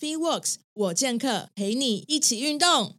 Free Works，我健客陪你一起运动。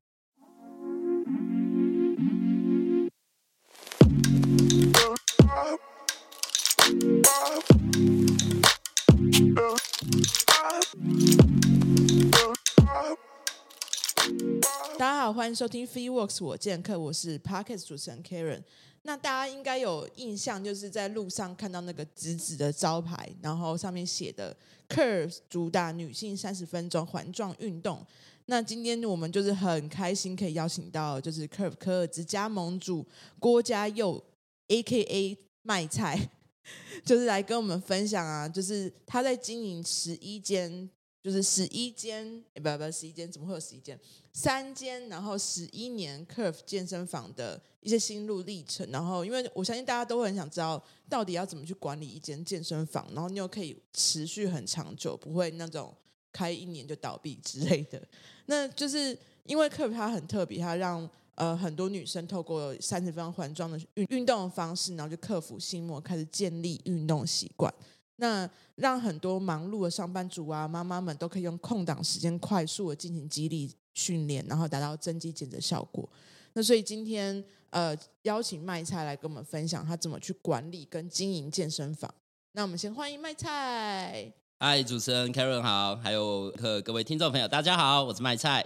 大家好，欢迎收听 Free Works，我健客，我是 Parkes 主持人 Karen。那大家应该有印象，就是在路上看到那个直直的招牌，然后上面写的 Curve 主打女性三十分钟环状运动。那今天我们就是很开心可以邀请到，就是 Curve 科尔兹加盟主郭家佑 （A.K.A. 卖菜 ），就是来跟我们分享啊，就是他在经营十一间。就是十一间，不不，十一间怎么会有十一间？三间，然后十一年 Curve 健身房的一些心路历程。然后，因为我相信大家都很想知道，到底要怎么去管理一间健身房，然后你又可以持续很长久，不会那种开一年就倒闭之类的。那就是因为 Curve 它很特别，它让呃很多女生透过三十分钟环状的运运动的方式，然后就克服心魔，开始建立运动习惯。那让很多忙碌的上班族啊、妈妈们都可以用空档时间快速的进行激励训练，然后达到增肌减脂效果。那所以今天呃邀请麦菜来跟我们分享他怎么去管理跟经营健身房。那我们先欢迎麦菜。嗨，主持人 Karen 好，还有各各位听众朋友，大家好，我是麦菜。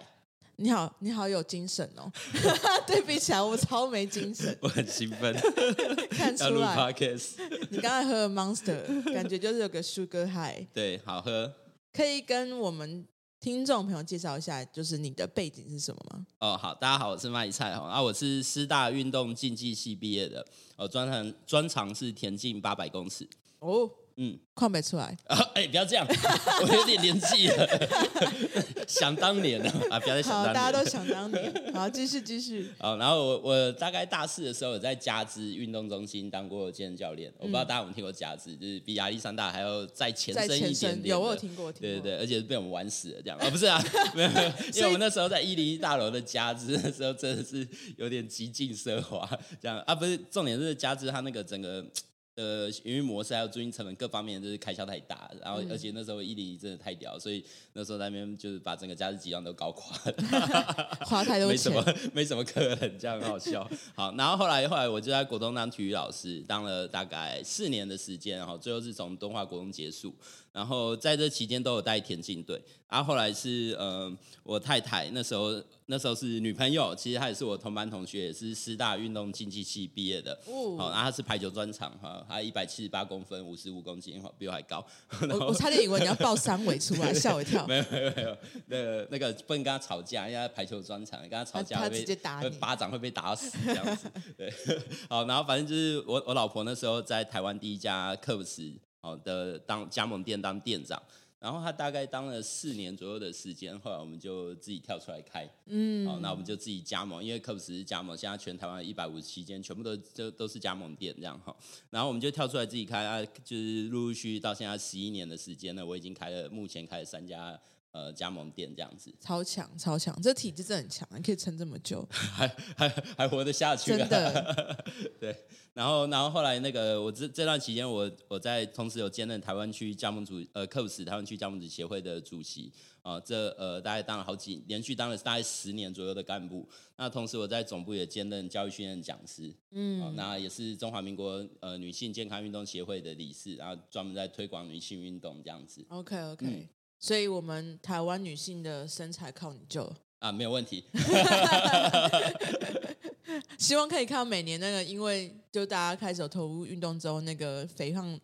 你好，你好有精神哦！对比起来，我超没精神。我很兴奋，看出来。你刚才喝了 Monster，感觉就是有个 Sugar High。对，好喝。可以跟我们听众朋友介绍一下，就是你的背景是什么吗？哦，好，大家好，我是麦菜哈。啊，我是师大运动竞技系毕业的，呃，专长专长是田径八百公尺。哦。嗯，看不出来啊！哎，不要这样，我有点年纪了。想当年呢啊，不要再想当年。大家都想当年。好，继续继续。好，然后我我大概大四的时候，有在加之运动中心当过健身教练。我不知道大家有没有听过加之，就是比亚历山大还要再前身一点点。有，我有听过。对对对，而且是被我们玩死了这样。啊，不是啊，没有没有，因为我们那时候在一零一大楼的加之，那时候真的是有点极尽奢华这样啊。不是，重点是加之他那个整个。呃，营运模式还有租金成本各方面，就是开销太大，然后而且那时候伊犁真的太屌，所以那时候那边就是把整个家事集团都搞垮了，花太多钱，没什么没什么客人，这样很好笑。好，然后后来后来我就在国中当体育老师，当了大概四年的时间，然后最后是从东华国中结束。然后在这期间都有带田径队，然后后来是呃我太太那时候那时候是女朋友，其实她也是我同班同学，也是师大运动竞技系毕业的，哦，然后她是排球专长哈，她一百七十八公分，五十五公斤，比我还高。我我差点以为你要报三围出来，吓我一跳。没有没有没有，那个那个不能跟他吵架，因为排球专长，跟他吵架会被巴掌会被打死这样子。对，好，然后反正就是我我老婆那时候在台湾第一家克布斯。好的，当加盟店当店长，然后他大概当了四年左右的时间，后来我们就自己跳出来开，嗯，好，那我们就自己加盟，因为科普斯是加盟，现在全台湾一百五十七间，全部都都都是加盟店这样哈，然后我们就跳出来自己开，啊，就是陆陆续续到现在十一年的时间呢，我已经开了，目前开了三家。呃，加盟店这样子，超强超强，这体质真的很强，你可以撑这么久，还还还活得下去，真的。对，然后然后后来那个我这这段期间，我我在同时有兼任台湾区加盟主呃，克鲁斯台湾区加盟主协会的主席啊，这呃大概当了好几连续当了大概十年左右的干部。那同时我在总部也兼任教育训练讲师，嗯，那也是中华民国呃女性健康运动协会的理事，然后专门在推广女性运动这样子。OK OK。所以，我们台湾女性的身材靠你救啊，没有问题。希望可以看到每年那个，因为就大家开始投入运动之后，那个肥胖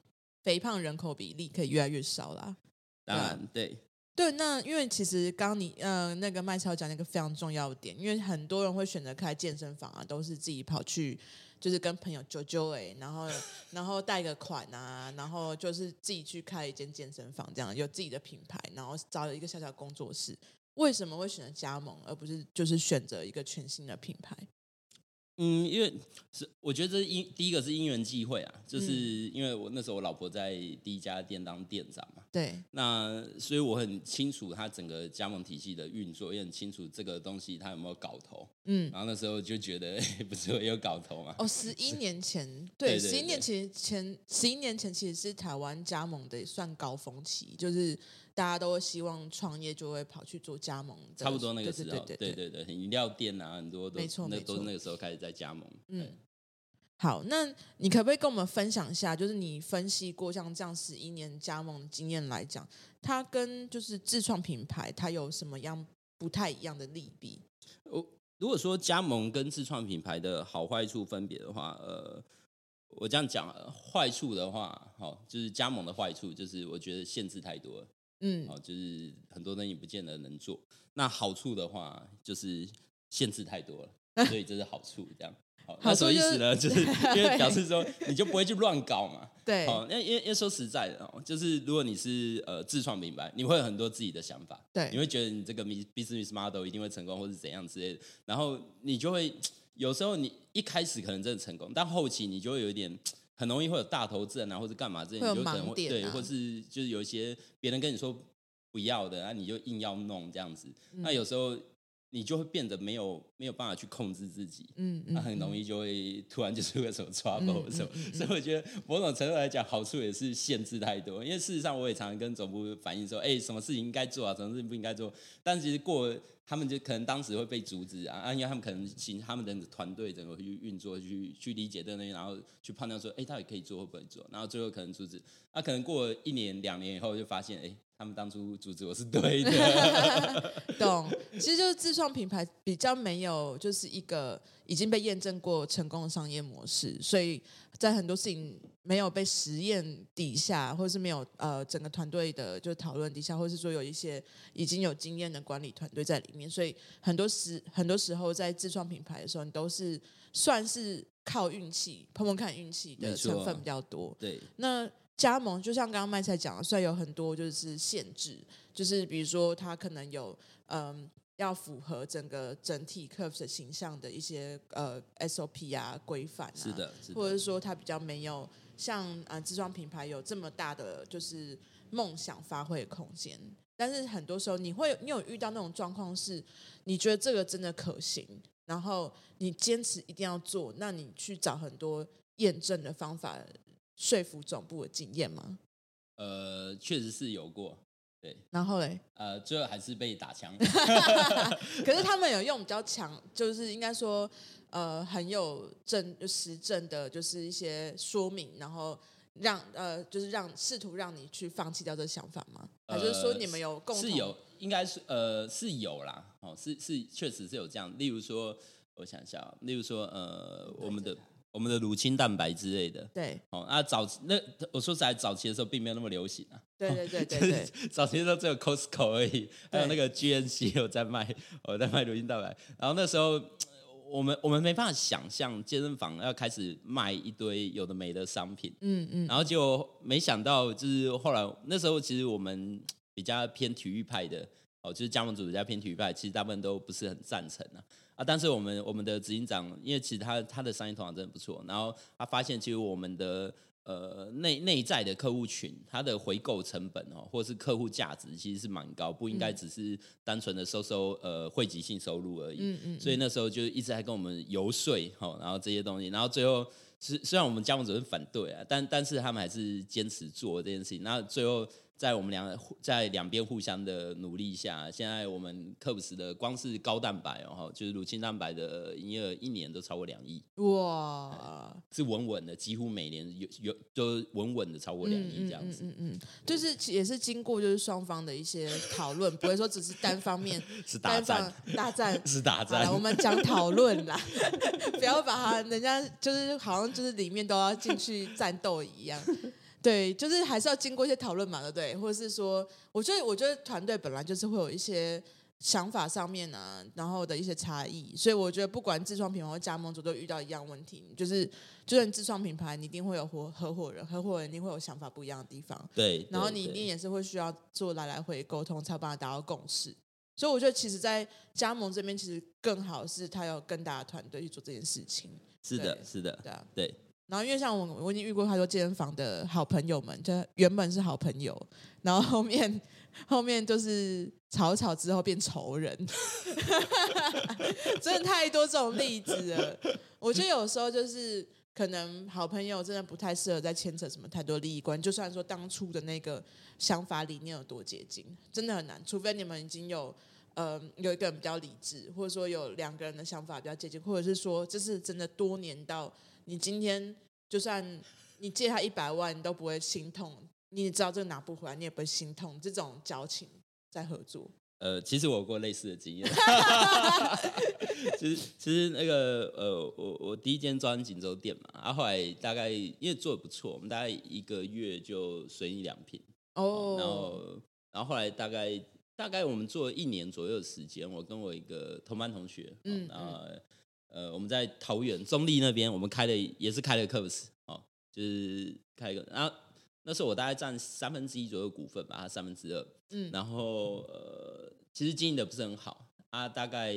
肥胖人口比例可以越来越少啦。当然，对对。那因为其实刚你呃那个麦超讲那个非常重要的点，因为很多人会选择开健身房啊，都是自己跑去。就是跟朋友揪揪哎，然后然后贷个款啊，然后就是自己去开一间健身房，这样有自己的品牌，然后找了一个小小工作室。为什么会选择加盟，而不是就是选择一个全新的品牌？嗯，因为是我觉得这因第一个是因缘际会啊，就是因为我那时候我老婆在第一家店当店长嘛，对，那所以我很清楚他整个加盟体系的运作，也很清楚这个东西它有没有搞头，嗯，然后那时候就觉得 不是有搞头嘛。哦，十一 年前，对，十一年前前十一年前其实是台湾加盟的算高峰期，就是。大家都希望创业，就会跑去做加盟。差不多那个时候，对对对对，饮料店啊，很多都没错，那都是那个时候开始在加盟。嗯，好，那你可不可以跟我们分享一下，就是你分析过像这样十一年加盟经验来讲，它跟就是自创品牌，它有什么样不太一样的利弊？我如果说加盟跟自创品牌的好坏处分别的话，呃。我这样讲，坏处的话，好，就是加盟的坏处，就是我觉得限制太多了，嗯，好，就是很多东西不见得能做。那好处的话，就是限制太多了，所以这是好处，这样。好，那什么意思呢？就是因为表示说，你就不会去乱搞嘛。对，好，因为因为说实在的哦，就是如果你是呃自创品牌，你会有很多自己的想法，对，你会觉得你这个 business model 一定会成功，或是怎样之类的，然后你就会。有时候你一开始可能真的成功，但后期你就会有一点 很容易会有大头症啊，或者干嘛这些，你就可能会对，或是就是有一些别人跟你说不要的，啊，你就硬要弄这样子。那有时候。你就会变得没有没有办法去控制自己，嗯，那很容易就会突然就出个什么 trouble 什么，所以我觉得某种程度来讲，好处也是限制太多。因为事实上，我也常常跟总部反映说，哎，什么事情应该做啊，什么事情不应该做。但其实过他们就可能当时会被阻止啊，啊，因为他们可能行他们的团队整个去运作，去去理解这东西，然后去判断说，哎，到底可以做或不能做，然后最后可能阻止。那可能过一年两年以后，就发现，哎。他们当初阻止我是对的，懂。其实就是自创品牌比较没有，就是一个已经被验证过成功的商业模式，所以在很多事情没有被实验底下，或者是没有呃整个团队的就讨论底下，或者是说有一些已经有经验的管理团队在里面，所以很多时很多时候在自创品牌的时候，你都是算是靠运气碰碰看运气的成分比较多。对，那。加盟就像刚刚麦菜讲的，虽然有很多就是限制，就是比如说它可能有嗯要符合整个整体 Curve 的形象的一些呃 SOP 啊规范啊，是的，或者是说它比较没有像啊自装品牌有这么大的就是梦想发挥的空间。但是很多时候你会你有遇到那种状况是，你觉得这个真的可行，然后你坚持一定要做，那你去找很多验证的方法。说服总部的经验吗？呃，确实是有过，对。然后嘞？呃，最后还是被打枪。可是他们有用比较强，就是应该说，呃，很有证实证的，就是一些说明，然后让呃，就是让试图让你去放弃掉这个想法吗？还是说你们有共是有？应该是呃是有啦，哦，是是确实是有这样。例如说，我想一下，例如说呃，我们的。我们的乳清蛋白之类的，对，哦，那早那我说实在，早期的时候并没有那么流行啊。对对对对对，早期的时候只有 Costco 而已，还有那个 GNC 有在卖，我在卖乳清蛋白。然后那时候我们我们没办法想象健身房要开始卖一堆有的没的商品，嗯嗯，然后就没想到就是后来那时候其实我们比较偏体育派的，哦，就是加盟组比较偏体育派，其实大部分都不是很赞成啊。啊！但是我们我们的执行长，因为其实他他的商业头脑真的不错，然后他发现其实我们的呃内内在的客户群，他的回购成本哦，或是客户价值其实是蛮高，不应该只是单纯的收收呃汇集性收入而已。嗯嗯。所以那时候就一直在跟我们游说哦，然后这些东西，然后最后虽虽然我们加盟主任反对啊，但但是他们还是坚持做这件事情，那最后。在我们两在两边互相的努力下，现在我们科普斯的光是高蛋白哦，就是乳清蛋白的营业额一年都超过两亿哇，是稳稳的，几乎每年有有都稳稳的超过两亿这样子。嗯嗯，就是也是经过就是双方的一些讨论，不会说只是单方面是打战大战是打战。我们讲讨论啦，不要把它人家就是好像就是里面都要进去战斗一样。对，就是还是要经过一些讨论嘛，对不对？或者是说，我觉得，我觉得团队本来就是会有一些想法上面啊，然后的一些差异，所以我觉得不管自创品牌或加盟主都遇到一样问题，就是就算自创品牌，你一定会有合合伙人，合伙人一定会有想法不一样的地方，对，然后你一定也是会需要做来来回沟通，才有办法达到共识。所以我觉得，其实，在加盟这边，其实更好是他有更大的团队去做这件事情。是的，是的，对啊，对。然后因为像我，我已经遇过太多健身房的好朋友们，就原本是好朋友，然后后面后面就是吵吵之后变仇人，真的太多这种例子了。我觉得有时候就是可能好朋友真的不太适合再牵扯什么太多利益关，就算说当初的那个想法理念有多接近，真的很难。除非你们已经有呃有一个人比较理智，或者说有两个人的想法比较接近，或者是说这是真的多年到你今天就算你借他一百万，你都不会心痛。你也知道这个拿不回来，你也不会心痛。这种交情在合作。呃，其实我有过类似的经验。其实，其实那个呃，我我第一间装锦州店嘛，然后后来大概因为做的不错，我们大概一个月就随你两瓶哦。然后，然后后来大概大概我们做了一年左右的时间，我跟我一个同班同学，嗯，然后呃，我们在桃园中立那边，我们开了也是开了 Curves 哦，就是开一个，然后。那时候我大概占三分之一左右股份吧，他三分之二。嗯，然后呃，其实经营的不是很好啊，大概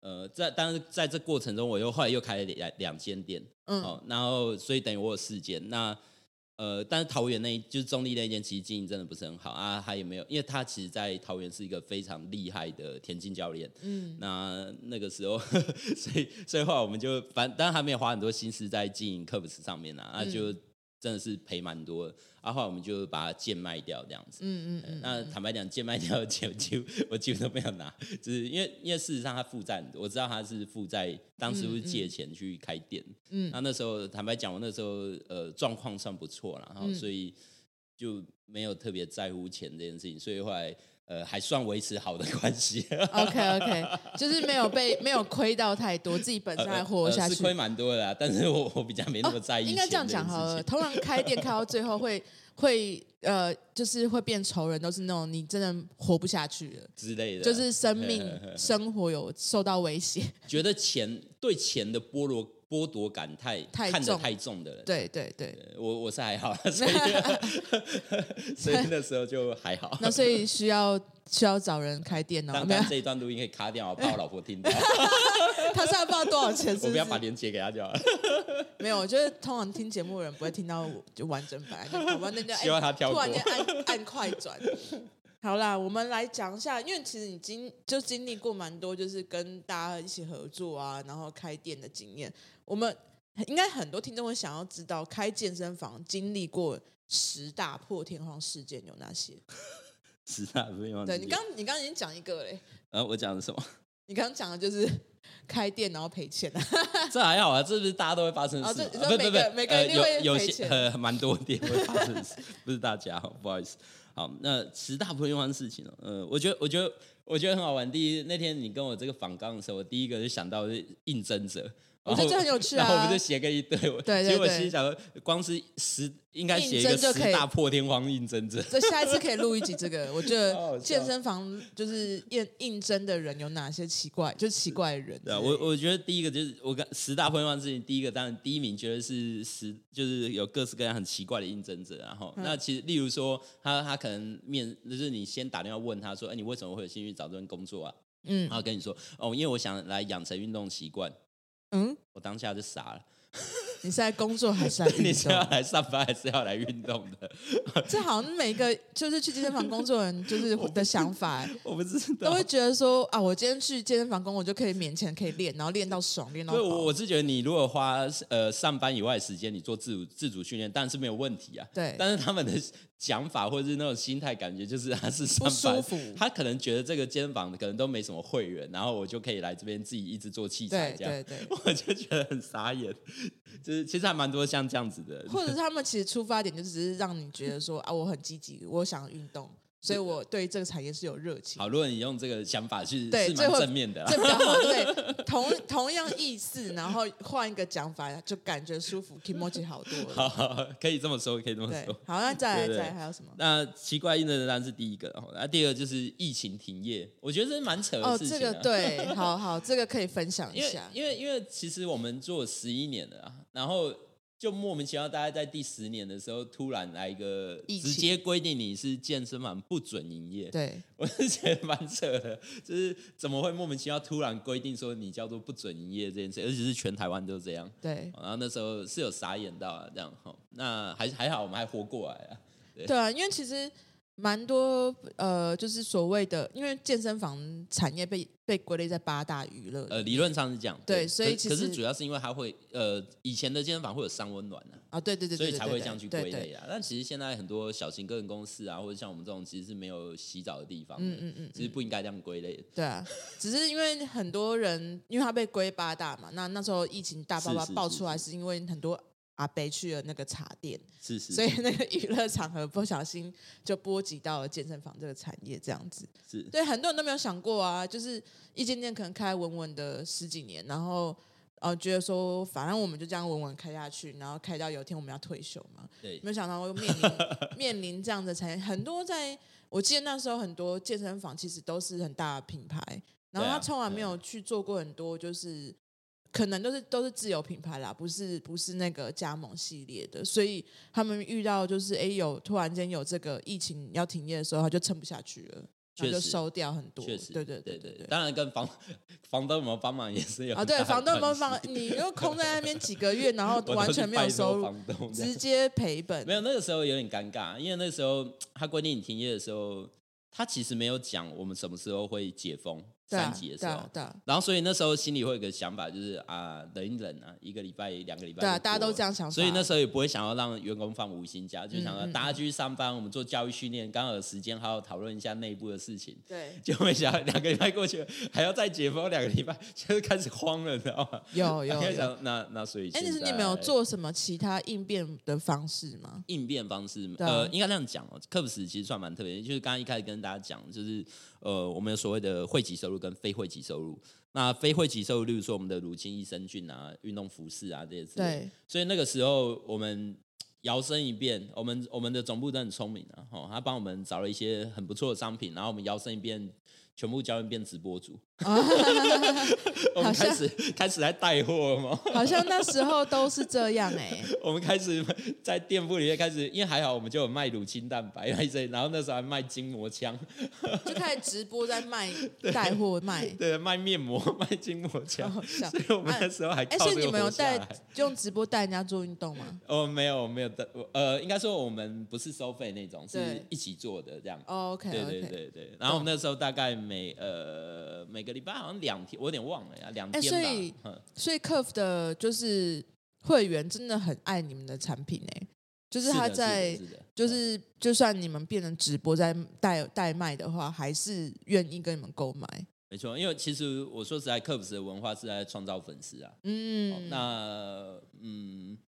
呃，在但是在这过程中，我又后来又开了两两间店，嗯，哦，然后所以等于我有四间。那呃，但是桃园那一就是中立那间，其实经营真的不是很好啊，他也没有，因为他其实，在桃园是一个非常厉害的田径教练，嗯，那那个时候，所以所以后来我们就反，当然他没有花很多心思在经营课 s 上面啊，那就。真的是赔蛮多，然后我们就把它贱卖掉这样子。嗯嗯嗯。那坦白讲，贱卖掉的钱，几乎我几乎都没有拿，就是因为因为事实上他负债，我知道他是负债，当时是借钱去开店。嗯。那那时候坦白讲，我那时候呃状况算不错了，然后所以就没有特别在乎钱这件事情，所以后来。呃，还算维持好的关系。OK OK，就是没有被没有亏到太多，自己本身还活下去。是亏蛮多的啦，但是我我比较没那么在意。应该这样讲好了，通常开店开到最后会会呃，就是会变仇人，都是那种你真的活不下去了之类的，就是生命 生活有受到威胁，觉得钱对钱的菠萝。剥夺感太看得太重的人，对对对，我我是还好，所以 所以那时候就还好。那所以需要需要找人开店哦。当然这一段录音可以卡掉，怕我老婆听到。他现在不知道多少钱，我不要把链接给他就好了。没有，我觉得通常听节目的人不会听到就完整版，我们那就希望他跳过，突然间按按快转。好啦，我们来讲一下，因为其实你经就经历过蛮多，就是跟大家一起合作啊，然后开店的经验。我们应该很多听众会想要知道，开健身房经历过十大破天荒事件有哪些？十大破天荒？对你刚你刚刚已经讲一个嘞。呃，我讲的什么？你刚刚讲的就是开店然后赔钱。这还好啊，这不是大家都会发生的事。不不不，每个人有有些呃蛮多店会发生的事，不是大家，不好意思。好，那十大不用的事情哦，呃，我觉得，我觉得，我觉得很好玩。第一，那天你跟我这个访纲的时候，我第一个就想到是应征者。我觉得这很有趣啊！然后我们就写个一堆，对结果其实想，光是十应该写一个十大破天荒应征者。这下一次可以录一集这个。我觉得健身房就是应应征的人有哪些奇怪，就是奇怪的人。对啊，我我觉得第一个就是我跟十大破天荒事情，第一个当然第一名觉得是十，就是有各式各样很奇怪的应征者。然后那其实例如说他他可能面就是你先打电话问他说，哎，你为什么会有兴趣找这份工作啊？嗯，然后跟你说哦，因为我想来养成运动习惯。嗯，我当下就傻了。你是在工作还是？你是要来上班还是要来运动的？这好像每个就是去健身房工作人就是的想法，我不知道都会觉得说啊，我今天去健身房工，我就可以勉强可以练，然后练到爽，练到。对，我我是觉得你如果花呃上班以外时间，你做自主自主训练，当然是没有问题啊。对，但是他们的。想法或者是那种心态，感觉就是 他是上班，他可能觉得这个肩膀可能都没什么会员，然后我就可以来这边自己一直做器材，这样，我就觉得很傻眼。就是其实还蛮多像这样子的，或者他们其实出发点就只是让你觉得说啊，我很积极，我想运动。所以我对这个产业是有热情。好，如果你用这个想法去是蛮正面的，这比较好。对，同 同样意思，然后换一个讲法，就感觉舒服，emoji 好多了。好，可以这么说，可以这么说。好，那再来，再来还有什么？那奇怪应的当然是第一个，那第二个就是疫情停业，我觉得是蛮扯的事情。哦，这个对，好好，这个可以分享一下。因为因为其实我们做十一年了，然后。就莫名其妙，大家在第十年的时候，突然来一个直接规定你是健身房不准营业。对，我是觉得蛮扯的，就是怎么会莫名其妙突然规定说你叫做不准营业这件事，而且是全台湾都这样。对，然后那时候是有傻眼到啊，这样哈，那还还好，我们还活过来啊。对啊，因为其实蛮多呃，就是所谓的，因为健身房产业被被归类在八大娱乐。呃，理论上是这样。对，所以其实可是主要是因为它会呃，以前的健身房会有三温暖呢。啊，对对对，所以才会这样去归类啊。但其实现在很多小型个人公司啊，或者像我们这种其实是没有洗澡的地方，嗯嗯嗯，其实不应该这样归类。对啊，只是因为很多人，因为他被归八大嘛，那那时候疫情大爆发爆出来，是因为很多。阿北去了那个茶店，是是，所以那个娱乐场合不小心就波及到了健身房这个产业，这样子。是对很多人都没有想过啊，就是一间店可能开稳稳的十几年，然后呃觉得说反正我们就这样稳稳开下去，然后开到有一天我们要退休嘛。对，没有想到会面临面临这样的产业，很多在我记得那时候很多健身房其实都是很大的品牌，然后他从来没有去做过很多就是。可能都是都是自有品牌啦，不是不是那个加盟系列的，所以他们遇到就是哎有突然间有这个疫情要停业的时候，他就撑不下去了，他就收掉很多。确实，对对对对对。当然跟房房东有没有帮忙也是有啊，对，房东有没有帮？你又空在那边几个月，然后 完全没有收入，直接赔本。没有那个时候有点尴尬，因为那时候他规定你停业的时候，他其实没有讲我们什么时候会解封。三级的时候，然后所以那时候心里会有个想法，就是啊，忍一忍啊，一个礼拜、两个礼拜，对啊，大家都这样想。所以那时候也不会想要让员工放无薪假，就想要大家继续上班，我们做教育训练，刚好有时间好好讨论一下内部的事情。对，就没想两个礼拜过去了，还要再解封两个礼拜，就是开始慌了，你知道吗？有 有。那那所以，哎，你是你们有做什么其他应变的方式吗？应变方式，呃，应该这样讲哦。科普斯其实算蛮特别，就是刚刚一开始跟大家讲，就是。呃，我们有所谓的汇集收入跟非汇集收入。那非汇集收入，例如说我们的乳清益生菌啊、运动服饰啊这些。对。所以那个时候我们摇身一变，我们我们的总部都很聪明啊，哦，他帮我们找了一些很不错的商品，然后我们摇身一变。全部交易变直播主，我们开始开始来带货了吗？好像那时候都是这样哎。我们开始在店铺里面开始，因为还好我们就有卖乳清蛋白那些，然后那时候还卖筋膜枪，就开始直播在卖带货卖，对，卖面膜卖筋膜枪。所以我们那时候还哎，所以你们有带用直播带人家做运动吗？哦，没有没有带，呃，应该说我们不是收费那种，是一起做的这样。OK，对对对对。然后我们那时候大概。每呃每个礼拜好像两天，我有点忘了呀，两天吧。所以所以客服的就是会员真的很爱你们的产品哎，就是他在就是就算你们变成直播在代代卖的话，还是愿意跟你们购买。没错，因为其实我说实在，客服的文化是在创造粉丝啊。嗯，那嗯。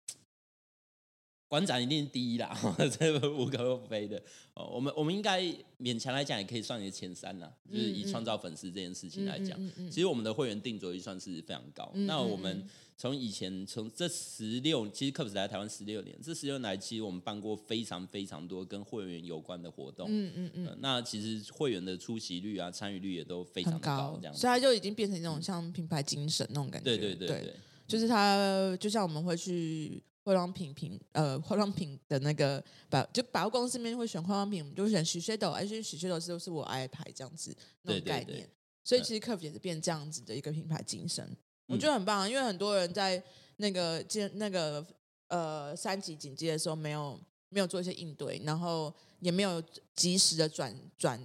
馆长一定是第一啦，这个无可厚非的。哦，我们我们应该勉强来讲，也可以算一个前三呐。就是以创造粉丝这件事情来讲，其实我们的会员定着预算是非常高。那我们从以前从这十六，其实普 p 来台湾十六年，这十六年来，其实我们办过非常非常多跟会员有关的活动。嗯嗯嗯。那其实会员的出席率啊，参与率也都非常高，这样。所以它就已经变成一种像品牌精神那种感觉。对对对对，就是他就像我们会去。化妆品品呃，化妆品的那个百就百货公司里面会选化妆品，我们就选许雪豆，而且许雪豆是都是我爱牌这样子那种概念。所以其实客服也是变这样子的一个品牌精神，我觉得很棒。因为很多人在那个接那个呃三级警戒的时候，没有没有做一些应对，然后也没有及时的转转。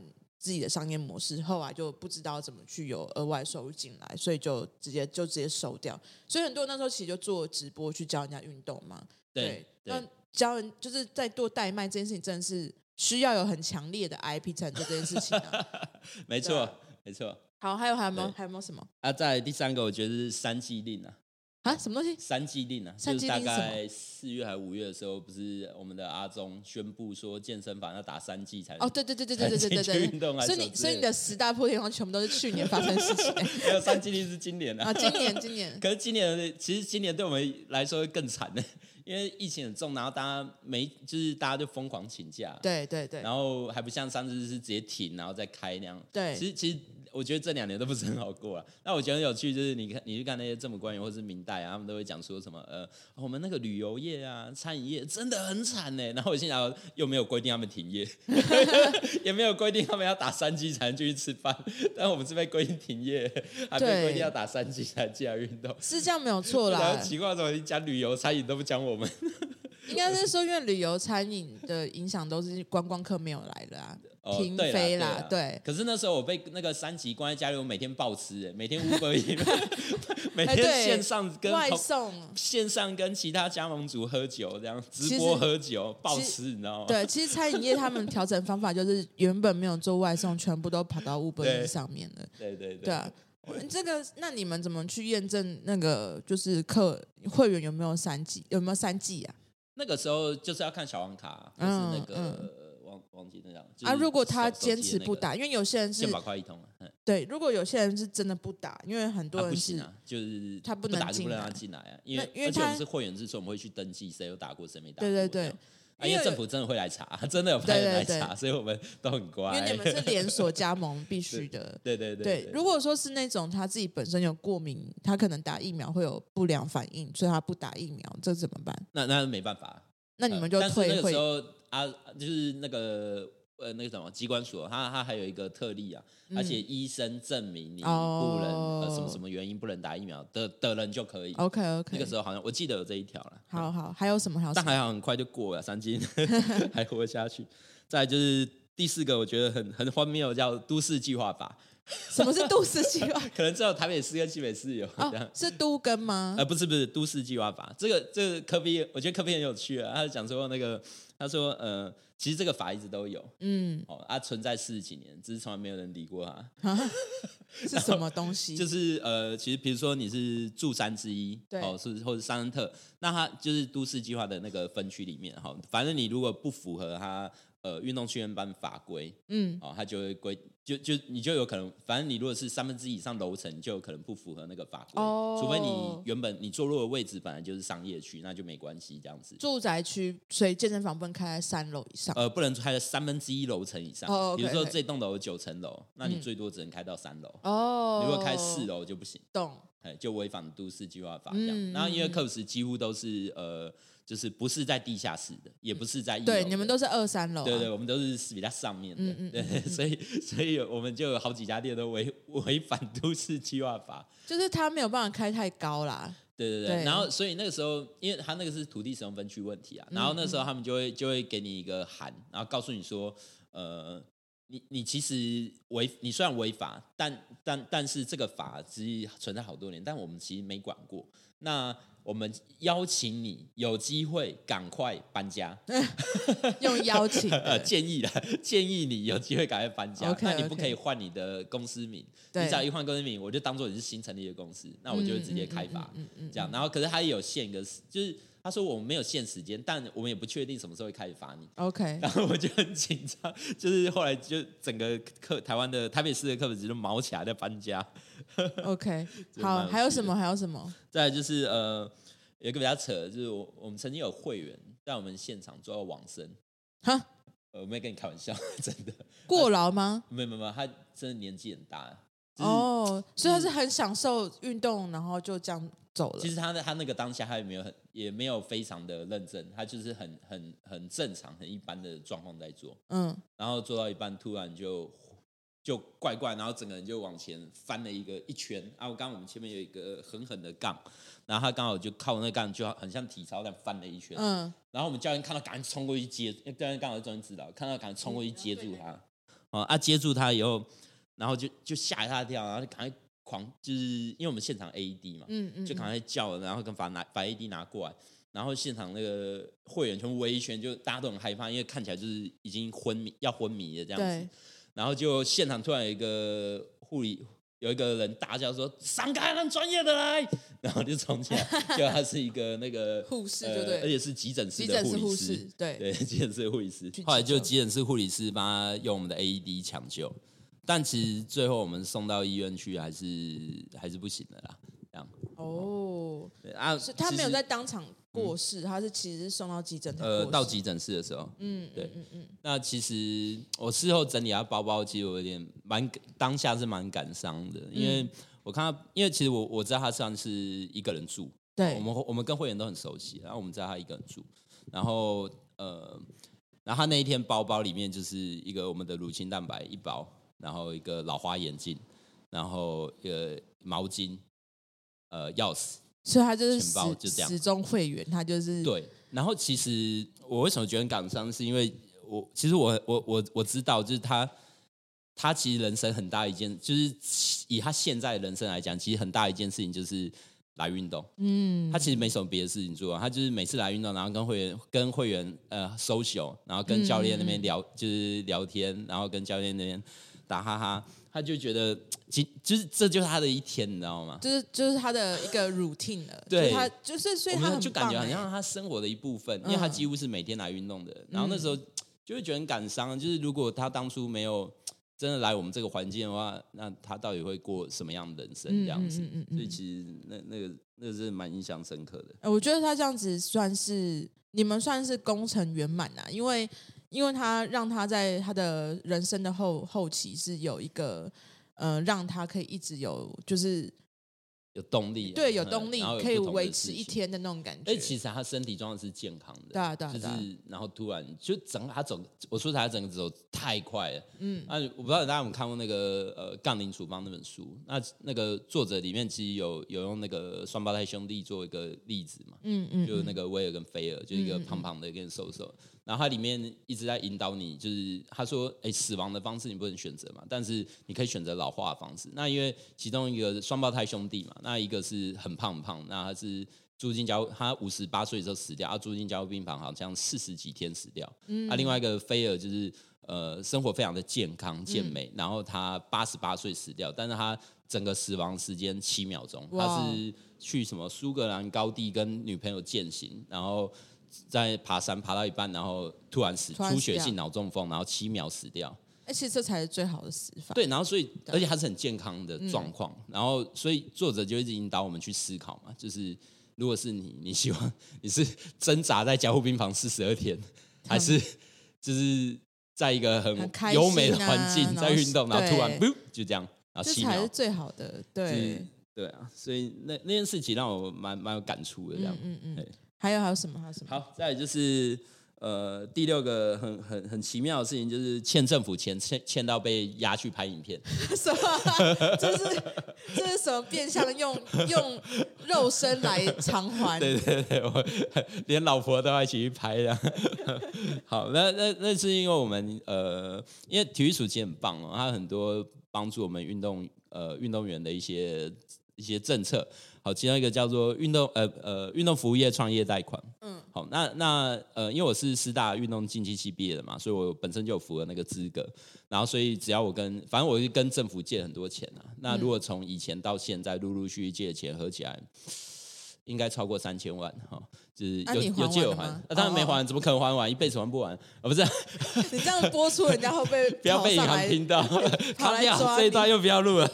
自己的商业模式，后来就不知道怎么去有额外收入进来，所以就直接就直接收掉。所以很多人那时候其实就做直播去教人家运动嘛。对，那教人就是在做代卖这件事情，真的是需要有很强烈的 IP 才能做这件事情啊。没错，没错。好，还有还有没有还有没有什么？啊，在第三个，我觉得是三季令啊。啊，什么东西？三季令啊，就是大概四月还是五月的时候，不是我们的阿中宣布说健身房要打三季才哦，对对对对对对对运动啊所以你所以你的十大破天荒全部都是去年发生的事情，没有三季令是今年的啊，今年今年，可是今年其实今年对我们来说会更惨的，因为疫情很重，然后大家没就是大家就疯狂请假，对对对，然后还不像上次是直接停然后再开那样，对，其实其实。我觉得这两年都不是很好过啊。那我觉得很有趣，就是你看，你去看那些政府官员或是明代啊，他们都会讲说什么呃，我们那个旅游业啊、餐饮业真的很惨呢。然后我心想，又没有规定他们停业，也没有规定他们要打三剂才能继续吃饭，但我们是被规定停业，还被规定要打三剂才进来运动，是这样没有 错啦。奇怪，怎么你讲旅游、餐饮都不讲我们？应该是说，因为旅游餐饮的影响都是观光客没有来了啊。停飞啦，对。可是那时候我被那个三级关在家里，我每天暴吃，每天 Uber，每天线上跟外送，线上跟其他加盟主喝酒，这样直播喝酒暴吃，你知道吗？对，其实餐饮业他们调整方法就是原本没有做外送，全部都跑到 Uber 上面了。对对对啊，这个那你们怎么去验证那个就是客会员有没有三 G 有没有三季啊？那个时候就是要看小黄卡，就是那个。忘忘记那样啊！如果他坚持不打，因为有些人是先把快一通对，如果有些人是真的不打，因为很多人是就是他不能打就不能让他进来啊。因为因为我们是会员制，所以我们会去登记谁有打过，谁没打过。对对对，因为政府真的会来查，真的有派人来查，所以我们都很乖。因为你们是连锁加盟，必须的。对对对。如果说是那种他自己本身有过敏，他可能打疫苗会有不良反应，所以他不打疫苗，这怎么办？那那没办法。那你们就退那个时候啊，就是那个。呃，那个什么机关所，他他还有一个特例啊，而且医生证明你不能呃什么什么原因不能打疫苗的的人就可以。OK OK。那个时候好像我记得有这一条了。好好，还有什么？但还好很快就过了，三金 还活下去。再就是第四个，我觉得很很荒谬，叫都市计划法。什么是都市计划？可能只有台北市跟新北市有。哦，是都跟吗？呃，不是不是，都市计划法。这个这个科比，我觉得科比很有趣啊。他讲说那个，他说呃。其实这个法一直都有，嗯，哦，它存在四十几年，只是从来没有人理过它。是什么东西？就是呃，其实比如说你是住山之一，哦，是或者桑恩特，那它就是都市计划的那个分区里面，哈，反正你如果不符合它。呃，运动训练班法规，嗯，哦，它就会规，就就你就有可能，反正你如果是三分之一以上楼层，就有可能不符合那个法规，哦，除非你原本你坐落的位置本来就是商业区，那就没关系，这样子。住宅区，所以健身房不能开在三楼以上，呃，不能开在三分之一楼层以上，哦，比如说这栋楼有九层楼，那你最多只能开到三楼，哦，如果开四楼就不行，懂？哎，就违反都市计划法这样。然后因为课时几乎都是呃。就是不是在地下室的，也不是在一楼。对，你们都是二三楼。对对，我们都是比较上面的。嗯嗯。对，所以所以我们就有好几家店都违违反都市计划法。就是他没有办法开太高啦。对对对。然后，所以那个时候，因为他那个是土地使用分区问题啊，然后那时候他们就会就会给你一个函，然后告诉你说，呃，你你其实违，你虽然违法，但但但是这个法其实存在好多年，但我们其实没管过。那我们邀请你有机会赶快搬家，用邀请 呃建议的，建议你有机会赶快搬家。那你不可以换你的公司名，你只要一换公司名，我就当做你是新成立的公司，那我就会直接开发。这样，然后可是它也有限一个，就是他说我们没有限时间，但我们也不确定什么时候会开始罚你。OK，然后我就很紧张，就是后来就整个课台湾的台北市的课本直接毛起来在搬家。OK，好，还有什么？还有什么？再就是呃，有一个比较扯，就是我我们曾经有会员在我们现场做到往生，哈，我没跟你开玩笑，真的过劳吗？没有没有，他真的年纪很大哦，所以他是很享受运动，然后就这样走了。其实他的他那个当下他也没有很也没有非常的认真，他就是很很很正常很一般的状况在做，嗯，然后做到一半突然就。就怪怪，然后整个人就往前翻了一个一圈啊！我刚刚我们前面有一个狠狠的杠，然后他刚好就靠那杠，就很像体操那样翻了一圈。嗯，然后我们教练看到赶紧冲过去接，教练刚好专门指导，看到赶紧冲过去接住他。哦啊，接住他以后，然后就就吓一大跳，然后就赶快狂，就是因为我们现场 AED 嘛，嗯嗯，就赶快叫，然后跟把拿把 AED 拿过来，然后现场那个会员全部围一圈，就大家都很害怕，因为看起来就是已经昏迷要昏迷的这样子。然后就现场突然有一个护理，有一个人大叫说：“闪开，让专业的来！”然后就冲起来，就他是一个那个护士，对对？而且是急诊室的护理师，对对，急诊室的护理师。后来就急诊室护理师帮他用我们的 AED 抢救，但其实最后我们送到医院去还是还是不行的啦。这样哦，啊，是他没有在当场。过世，他是其实是送到急诊。呃，到急诊室的时候，嗯，对，嗯嗯。那其实我事后整理他包包，其实我有点蛮当下是蛮感伤的，因为我看到，因为其实我我知道他上是一个人住，对，我们我们跟会员都很熟悉，然后我们知道他一个人住，然后呃，然后他那一天包包里面就是一个我们的乳清蛋白一包，然后一个老花眼镜，然后一个毛巾，呃，钥匙。所以他就是始始终会员，他就是对。然后其实我为什么觉得很感伤，是因为我其实我我我我知道，就是他他其实人生很大一件，就是以他现在人生来讲，其实很大一件事情就是来运动。嗯，他其实没什么别的事情做，他就是每次来运动，然后跟会员跟会员呃 social，然后跟教练那边聊，就是聊天，然后跟教练那边打哈哈。他就觉得，其就是这就是他的一天，你知道吗？就是就是他的一个 routine 了。对，他就是所以他就感觉好像他生活的一部分，因为他几乎是每天来运动的。然后那时候就会觉得很感伤，就是如果他当初没有 真的来我们这个环境的话，那他到底会过什么样的人生这样子？所以其实那那个那是蛮印象深刻的。我觉得他这样子算是你们算是功成圆满呐，因为。因为他让他在他的人生的后后期是有一个，呃，让他可以一直有就是。有动力，对，有动力，可以维持一天的那种感觉。哎，其实他身体状况是健康的，对啊，对啊，就是然后突然就整他走，我说他整个走太快了，嗯，那我不知道大家有没有看过那个呃《杠铃处方》那本书，那那个作者里面其实有有用那个双胞胎兄弟做一个例子嘛，嗯嗯，就那个威尔跟菲尔，就一个胖胖的，一个瘦瘦。然后它里面一直在引导你，就是他说：“哎，死亡的方式你不能选择嘛，但是你可以选择老化的方式。那因为其中一个双胞胎兄弟嘛，那一个是很胖很胖，那他是住进加他五十八岁的时候死掉，啊，住进加护病房好像四十几天死掉。嗯，啊，另外一个菲尔就是呃生活非常的健康健美，然后他八十八岁死掉，但是他整个死亡时间七秒钟，他是去什么苏格兰高地跟女朋友践行，然后。”在爬山爬到一半，然后突然死，出血性脑中风，然后七秒死掉。而且这才是最好的死法。对，然后所以，而且还是很健康的状况。然后，所以作者就一直引导我们去思考嘛，就是如果是你，你希望你是挣扎在加护病房四十二天，还是就是在一个很优美的环境在运动，然后突然不 就这样，然后七秒是最好的。对对啊，所以那那件事情让我蛮蛮有感触的，这样。嗯嗯。还有还有什么？还有什么？好，再就是呃，第六个很很很奇妙的事情，就是欠政府钱，欠欠到被押去拍影片。什么？这是这是什么变相用用肉身来偿还？对对对，我连老婆都要一起去拍的。好，那那那是因为我们呃，因为体育署其实很棒哦，它很多帮助我们运动呃运动员的一些一些政策。好，其中一个叫做运动呃呃运动服务业创业贷款。嗯，好，那那呃，因为我是师大运动竞技系毕业的嘛，所以我本身就有符合那个资格。然后，所以只要我跟反正我是跟政府借很多钱啊。那如果从以前到现在陆陆续续借的钱合起来。应该超过三千万哈，就是有有借有还，那当然没还，怎么可能还完？一辈子还不完啊！不是，你这样播出，人家会被 不要被银行听到，跑来抓这一段又不要录了。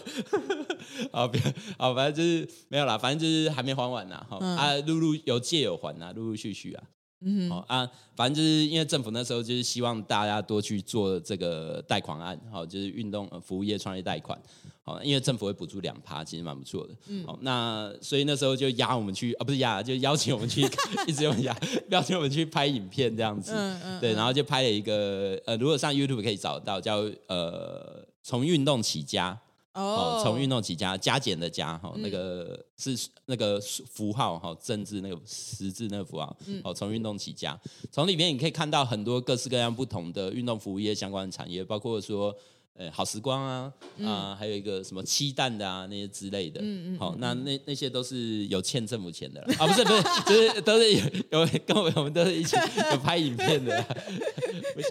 好，不要，好，反正就是没有啦，反正就是还没还完呐。哈啊，陆陆有借有还呐，陆陆续续啊。嗯，好啊，反正就是因为政府那时候就是希望大家多去做这个贷款案，好，就是运动服务业创业贷款。好，因为政府会补助两趴，其实蛮不错的。嗯，好，那所以那时候就压我们去啊，不是压，就邀请我们去，一直用压，邀请我们去拍影片这样子。嗯嗯。对，然后就拍了一个呃，如果上 YouTube 可以找到，叫呃，从运动起家。哦。从运动起家，加减的加哈，那个是那个符号哈，政治那个十字那个符号。嗯。哦，从运动起家，从里面你可以看到很多各式各样不同的运动服务业相关的产业，包括说。呃，好时光啊，啊，还有一个什么七蛋的啊，那些之类的，嗯嗯，好，那那那些都是有欠政府钱的啊，不是不是，就是 都是有有跟我们我们都是一起有拍影片的，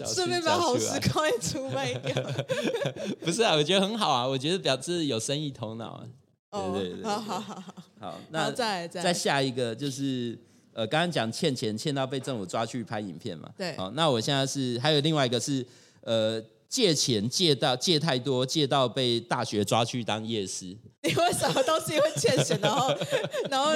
顺便把好时光也出卖掉，不是啊，我觉得很好啊，我觉得表示有生意头脑，对对对，好好好好，好，那再再下一个就是呃，刚刚讲欠钱欠到被政府抓去拍影片嘛，对，好，那我现在是还有另外一个是呃。借钱借到借太多，借到被大学抓去当夜师。你为什么都是因为欠钱，然后 然后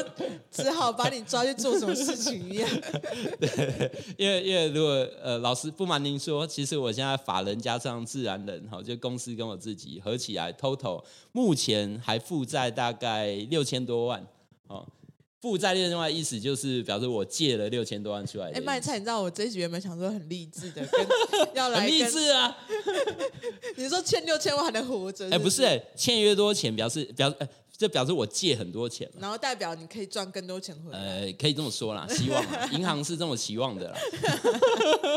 只好把你抓去做什么事情一样？对，因为因为如果呃，老师不瞒您说，其实我现在法人加上自然人，哈，就公司跟我自己合起来，total 目前还负债大概六千多万，哦。负债另外意思就是表示我借了六千多万出来。哎，卖菜，你知道我这一集原本想说很励志的，要来励志啊！你说欠六千万还能活着？哎，不是，欠越多钱表示表这表示我借很多钱，然后代表你可以赚更多钱回来。呃，可以这么说啦，希望银行是这么期望的啦。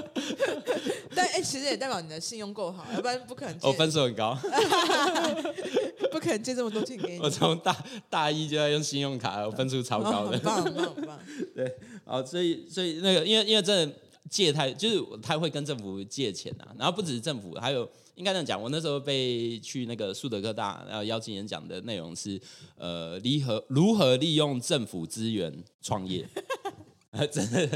但哎，其实也代表你的信用够好，要不然不可能。我分数很高，不可能借这么多钱给你。我从大大一就要用信用卡，我分数超高的，很棒很棒很棒。对，好，所以所以那个，因为因为这借太就是他会跟政府借钱啊，然后不只是政府，还有。应该这样讲，我那时候被去那个树德科大，然后邀请演讲的内容是，呃，离合如何利用政府资源创业，真的。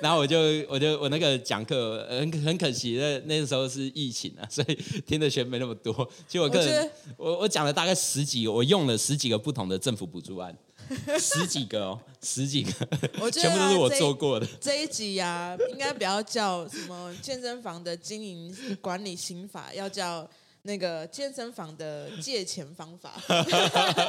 然后我就我就我那个讲课很很可惜，那那时候是疫情啊，所以听的学没那么多。其实我个人，我我讲了大概十几个，我用了十几个不同的政府补助案。十几个哦，十几个，我全部都是我做过的。这一集呀，应该不要叫什么健身房的经营管理心法，要叫那个健身房的借钱方法，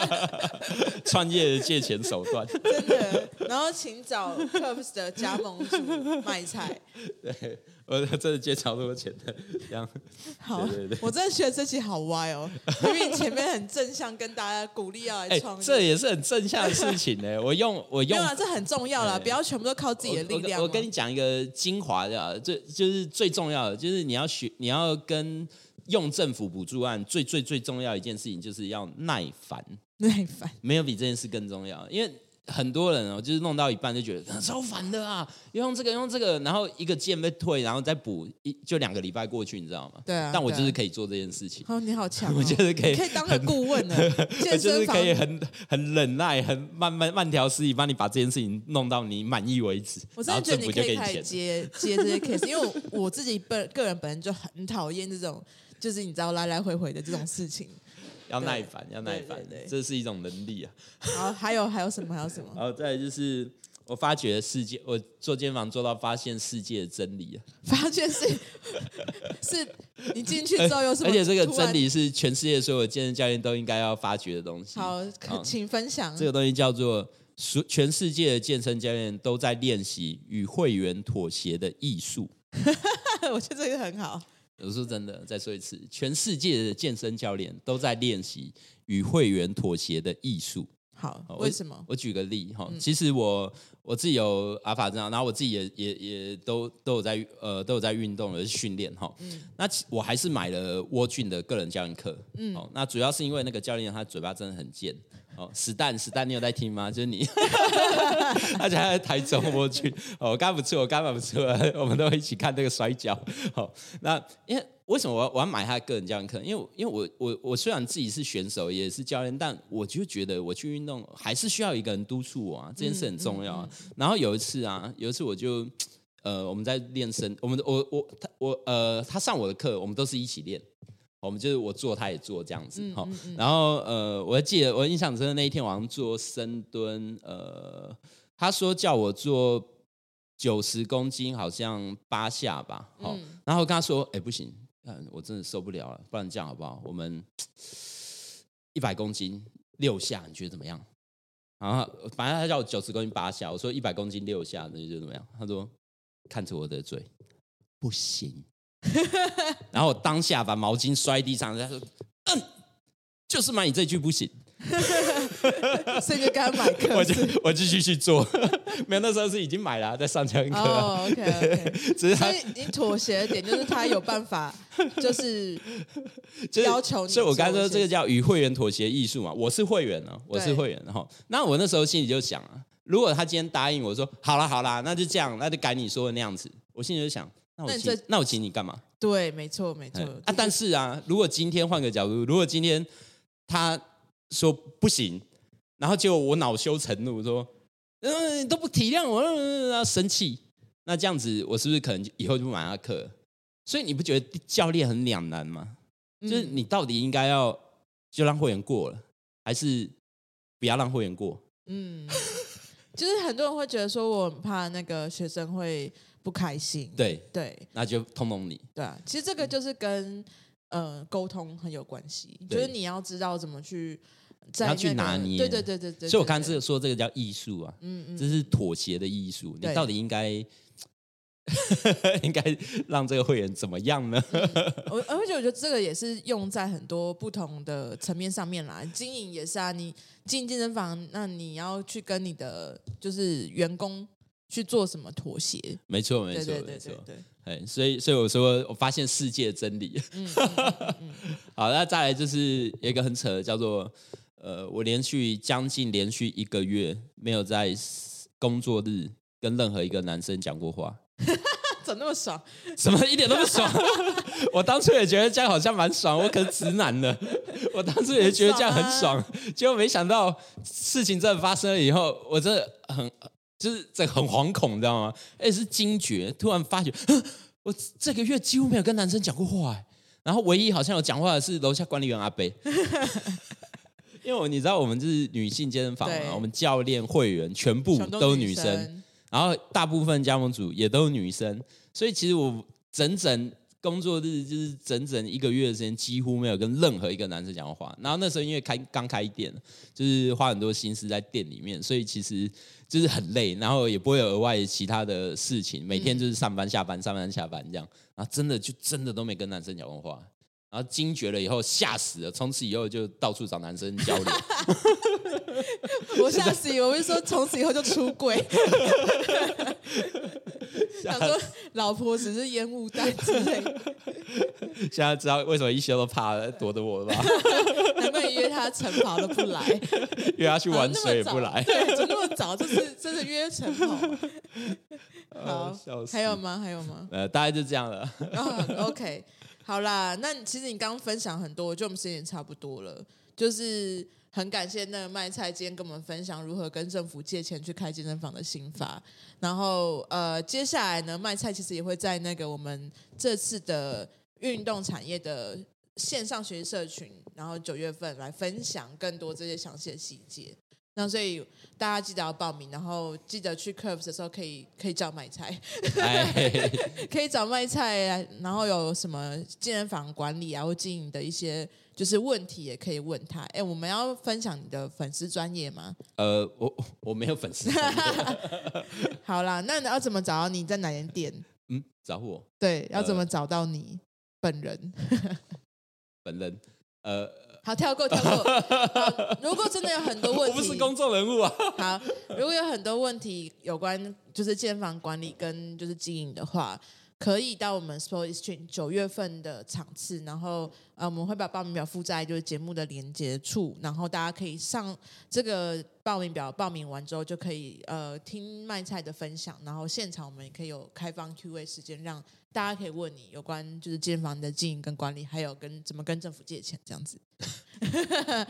创业借钱手段。真的，然后请找 Curves 的加盟主卖菜。对。我真的借超多钱的，这样。好，我真的觉得这期好歪哦，因为前面很正向，跟大家鼓励要来创业，这也是很正向的事情呢。我用我用啊，这很重要啦，不要全部都靠自己的力量。我跟你讲一个精华的，最就是最重要的，就是你要学，你要跟用政府补助案最最最重要一件事情，就是要耐烦，耐烦，没有比这件事更重要，因为。很多人哦，就是弄到一半就觉得超烦的啊，用这个用这个，然后一个键被退，然后再补一，就两个礼拜过去，你知道吗？对啊。但我就是可以做这件事情。哦，你好强！我就是可以，可以当个顾问的。我就是可以很很忍耐，很慢慢慢条斯理帮你把这件事情弄到你满意为止。我真的觉得你可以接接这些 case，因为我 自己本个人本身就很讨厌这种，就是你知道来来回回的这种事情。要耐烦，要耐烦，这是一种能力啊。好，还有还有什么？还有什么？然后再就是我发觉世界，我做肩房做到发现世界的真理啊。发现是 是，你进去之后有什么？而且这个真理是全世界所有健身教练都应该要发掘的东西。好，请分享。这个东西叫做全全世界的健身教练都在练习与会员妥协的艺术。我觉得这个很好。我说真的，再说一次，全世界的健身教练都在练习与会员妥协的艺术。好，为什么？我举个例哈，其实我我自己有阿法这样，然后我自己也也也都都有在呃都有在运动的训练哈。嗯，那我还是买了沃俊的个人教练课。嗯，哦，那主要是因为那个教练他嘴巴真的很贱。哦，实弹实弹，你有在听吗？就是你，而且还在台中我去。哦，我刚不错，我刚不错，我们都一起看这个摔跤。好，那因为为什么我我要买他的个人教练课？因为因为我我我虽然自己是选手，也是教练，但我就觉得我去运动还是需要一个人督促我啊，这件事很重要啊。然后有一次啊，有一次我就呃，我们在练身，我们我我他我呃，他上我的课，我们都是一起练。我们就是我做，他也做这样子哈。然后呃，我还记得我印象深的那一天晚上做深蹲，呃，他说叫我做九十公斤，好像八下吧。好，然后跟他说，哎，不行，嗯，我真的受不了了，不然这样好不好？我们一百公斤六下，你觉得怎么样？然后反正他叫我九十公斤八下，我说一百公斤六下，那就怎么样？他说看着我的嘴，不行。然后当下把毛巾摔地上，他说：“嗯，就是买你这句不行。”所以就跟他买课，我就我就继续做。没有那时候是已经买了，在上教。哦，OK OK。只是他你妥协的点就是他有办法，就是要求你。所以我刚才说这个叫与会员妥协艺术嘛。我是会员呢，我是会员。然后那我那时候心里就想啊，如果他今天答应我说好了好了，那就这样，那就改你说的那样子。我心里就想。那我请那我请你干嘛？对，没错，没错啊。但是啊，如果今天换个角度，如果今天他说不行，然后结果我恼羞成怒说，嗯，都不体谅我，要生气，那这样子我是不是可能以后就不买他课？所以你不觉得教练很两难吗？就是你到底应该要就让会员过了，还是不要让会员过？嗯，就是很多人会觉得说，我很怕那个学生会。不开心，对对，那就通通你。对啊，其实这个就是跟呃沟通很有关系，就是你要知道怎么去，要去拿捏。对对对对对。所以我刚这个说这个叫艺术啊，嗯嗯，这是妥协的艺术。你到底应该，应该让这个会员怎么样呢？我而且我觉得这个也是用在很多不同的层面上面啦。经营也是啊，你进健身房，那你要去跟你的就是员工去做什么妥协？没错，没错，没错。对，哎，所以，所以我说，我发现世界真理。嗯，好，那再来就是有一个很扯的，叫做呃，我连续将近连续一个月没有在工作日跟任何一个男生讲过话。怎么那么爽？什么一点都不爽？我当初也觉得这样好像蛮爽，我可是直男的。我当初也觉得这样很爽，结果没想到事情真的发生了以后，我真的很就是这很惶恐，你知道吗？而且是惊觉，突然发觉，我这个月几乎没有跟男生讲过话，然后唯一好像有讲话的是楼下管理员阿贝。因为我你知道，我们是女性健身房嘛，我们教练会员全部都是女生。然后大部分加盟组也都是女生，所以其实我整整工作日就是整整一个月的时间，几乎没有跟任何一个男生讲过话。然后那时候因为开刚开店，就是花很多心思在店里面，所以其实就是很累，然后也不会有额外其他的事情，每天就是上班下班上班下班这样。啊真的就真的都没跟男生讲过话。然后惊觉了以后吓死了，从此以后就到处找男生交流。我吓死，我会说从此以后就出轨。想说老婆只是烟雾弹之类。现在知道为什么一休都怕躲着我了吧？难怪约他晨跑都不来，约他去玩水也不来。对，怎么那么早？就是真的约晨跑。好，还有吗？还有吗？呃，大概就这样了。OK。好啦，那其实你刚刚分享很多，我觉得我们时间也差不多了。就是很感谢那个卖菜今天跟我们分享如何跟政府借钱去开健身房的心法。然后呃，接下来呢，卖菜其实也会在那个我们这次的运动产业的线上学习社群，然后九月份来分享更多这些详细的细节。那所以大家记得要报名，然后记得去 Curves 的时候可以可以叫卖菜，可以找卖菜，然后有什么健身房管理啊或经营的一些就是问题也可以问他。哎，我们要分享你的粉丝专业吗？呃，我我没有粉丝。好啦，那你要怎么找到你在哪间店？嗯，找我？对，要怎么找到你本人？本人？呃。好，跳过跳过。如果真的有很多问题，我不是公众人物啊。好，如果有很多问题有关就是健房管理跟就是经营的话，可以到我们 Sport Exchange 九月份的场次，然后呃我们会把报名表附在就是节目的连接处，然后大家可以上这个报名表，报名完之后就可以呃听卖菜的分享，然后现场我们也可以有开放 Q&A 时间让。大家可以问你有关就是健身房的经营跟管理，还有跟怎么跟政府借钱这样子。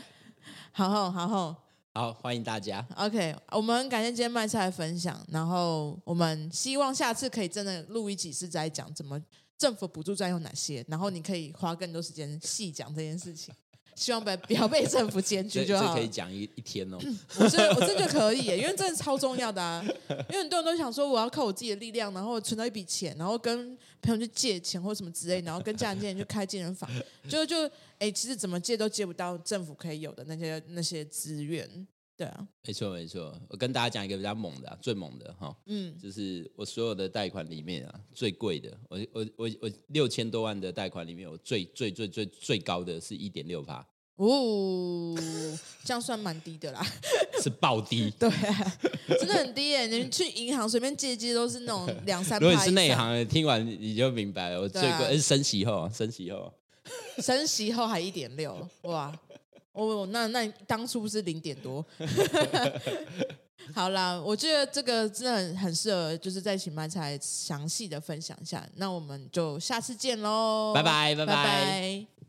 好好好好好，欢迎大家。OK，我们感谢今天麦菜的分享，然后我们希望下次可以真的录一集是在讲怎么政府补助站有哪些，然后你可以花更多时间细讲这件事情。希望被不要被政府检举就好。可以讲一一天哦。我真我真的可以，因为真的超重要的啊。因为很多人都想说，我要靠我自己的力量，然后存到一笔钱，然后跟朋友去借钱或什么之类，然后跟家人借钱去开健身房，就就哎，其实怎么借都借不到政府可以有的那些那些资源。对啊，没错没错。我跟大家讲一个比较猛的，最猛的哈，嗯，就是我所有的贷款里面啊，最贵的，我我我我六千多万的贷款里面，我最最最最最高的是一点六趴。哦，这样算蛮低的啦，是暴低，对，真的很低耶。你去银行随便借借都是那种两三。如果是内行，听完你就明白了。我最贵是升息后，升息后，升息后还一点六，哇！哦，那那当初是零点多。好啦，我觉得这个真的很很适合，就是在请麦才详细的分享一下。那我们就下次见喽，拜拜拜拜。